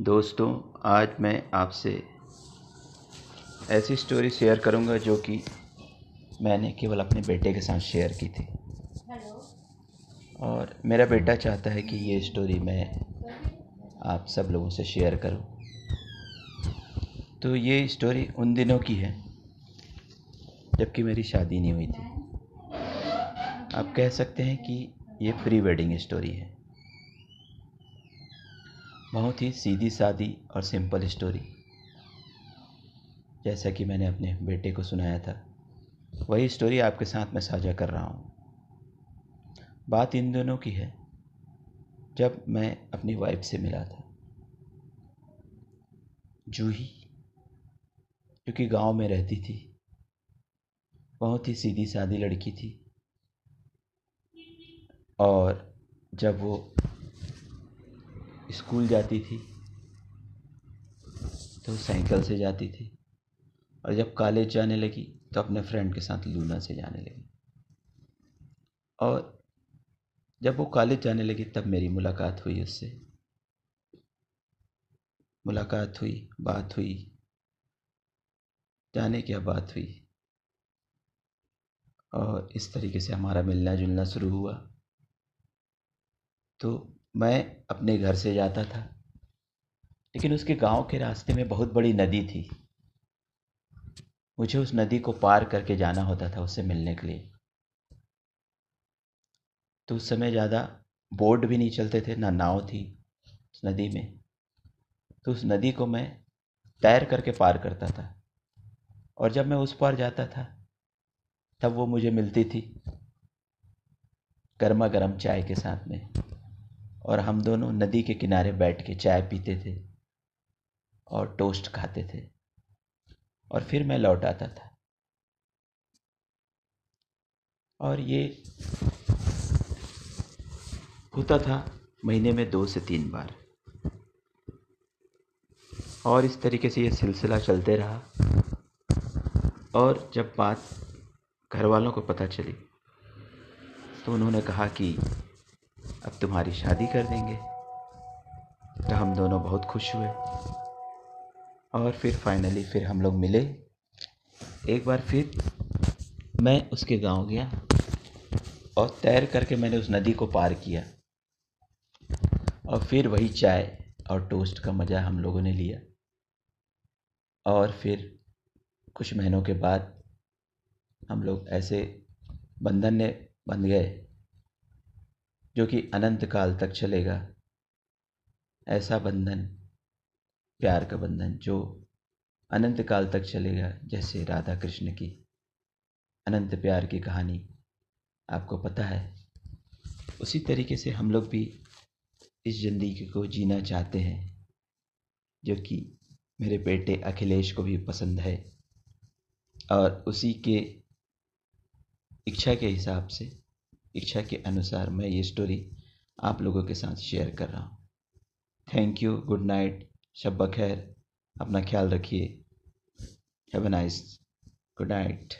दोस्तों आज मैं आपसे ऐसी स्टोरी शेयर करूँगा जो कि मैंने केवल अपने बेटे के साथ शेयर की थी। और मेरा बेटा चाहता है कि ये स्टोरी मैं आप सब लोगों से शेयर करूँ। तो ये स्टोरी उन दिनों की है जबकि मेरी शादी नहीं हुई थी। आप कह सकते हैं कि ये प्री वेडिंग स्टोरी है। बहुत ही सीधी सादी और सिंपल स्टोरी जैसा कि मैंने अपने बेटे को सुनाया था। वही स्टोरी आपके साथ मैं साझा कर रहा हूँ। बात इन दोनों की है, जब मैं अपनी वाइफ से मिला था। जूही क्योंकि गाँव में रहती थी। बहुत ही सीधी सादी लड़की थी। और जब वो स्कूल जाती थी तो साइकिल से जाती थी और जब कॉलेज जाने लगी तो अपने फ्रेंड के साथ लूना से जाने लगी। और जब वो कॉलेज जाने लगी, तब मेरी मुलाकात हुई उससे। मुलाकात हुई, बात हुई, जाने क्या बात हुई। और इस तरीके से हमारा मिलना जुलना शुरू हुआ। तो मैं अपने घर से जाता था, लेकिन उसके गाँव के रास्ते में बहुत बड़ी नदी थी। मुझे उस नदी को पार करके जाना होता था उससे मिलने के लिए। तो उस समय ज़्यादा बोट भी नहीं चलते थे, ना नाव थी उस नदी में। तो उस नदी को मैं तैर करके पार करता था। और जब मैं उस पार जाता था, तब वो मुझे मिलती थी, गर्मा गर्म चाय के साथ में। और हम दोनों नदी के किनारे बैठ के चाय पीते थे और टोस्ट खाते थे। और फिर मैं लौट आता था। और ये होता था महीने में दो से तीन बार। और इस तरीके से ये सिलसिला चलते रहा। और जब बात घर वालों को पता चली तो उन्होंने कहा कि अब तुम्हारी शादी कर देंगे। तो हम दोनों बहुत खुश हुए। और फिर फाइनली फिर हम लोग मिले। एक बार फिर मैं उसके गाँव गया और तैर करके मैंने उस नदी को पार किया। और फिर वही चाय और टोस्ट का मज़ा हम लोगों ने लिया। और फिर कुछ महीनों के बाद हम लोग ऐसे बंधन ने बंध गए। जो कि अनंत काल तक चलेगा। ऐसा बंधन, प्यार का बंधन जो अनंत काल तक चलेगा, जैसे राधा कृष्ण की अनंत प्यार की कहानी आपको पता है। उसी तरीके से हम लोग भी इस ज़िंदगी को जीना चाहते हैं, जो कि मेरे बेटे अखिलेश को भी पसंद है। और उसी के इच्छा के हिसाब से इच्छा के अनुसार मैं ये स्टोरी आप लोगों के साथ शेयर कर रहा हूँ। थैंक यू गुड नाइट शब खैर। अपना ख्याल रखिए। Have a nice good night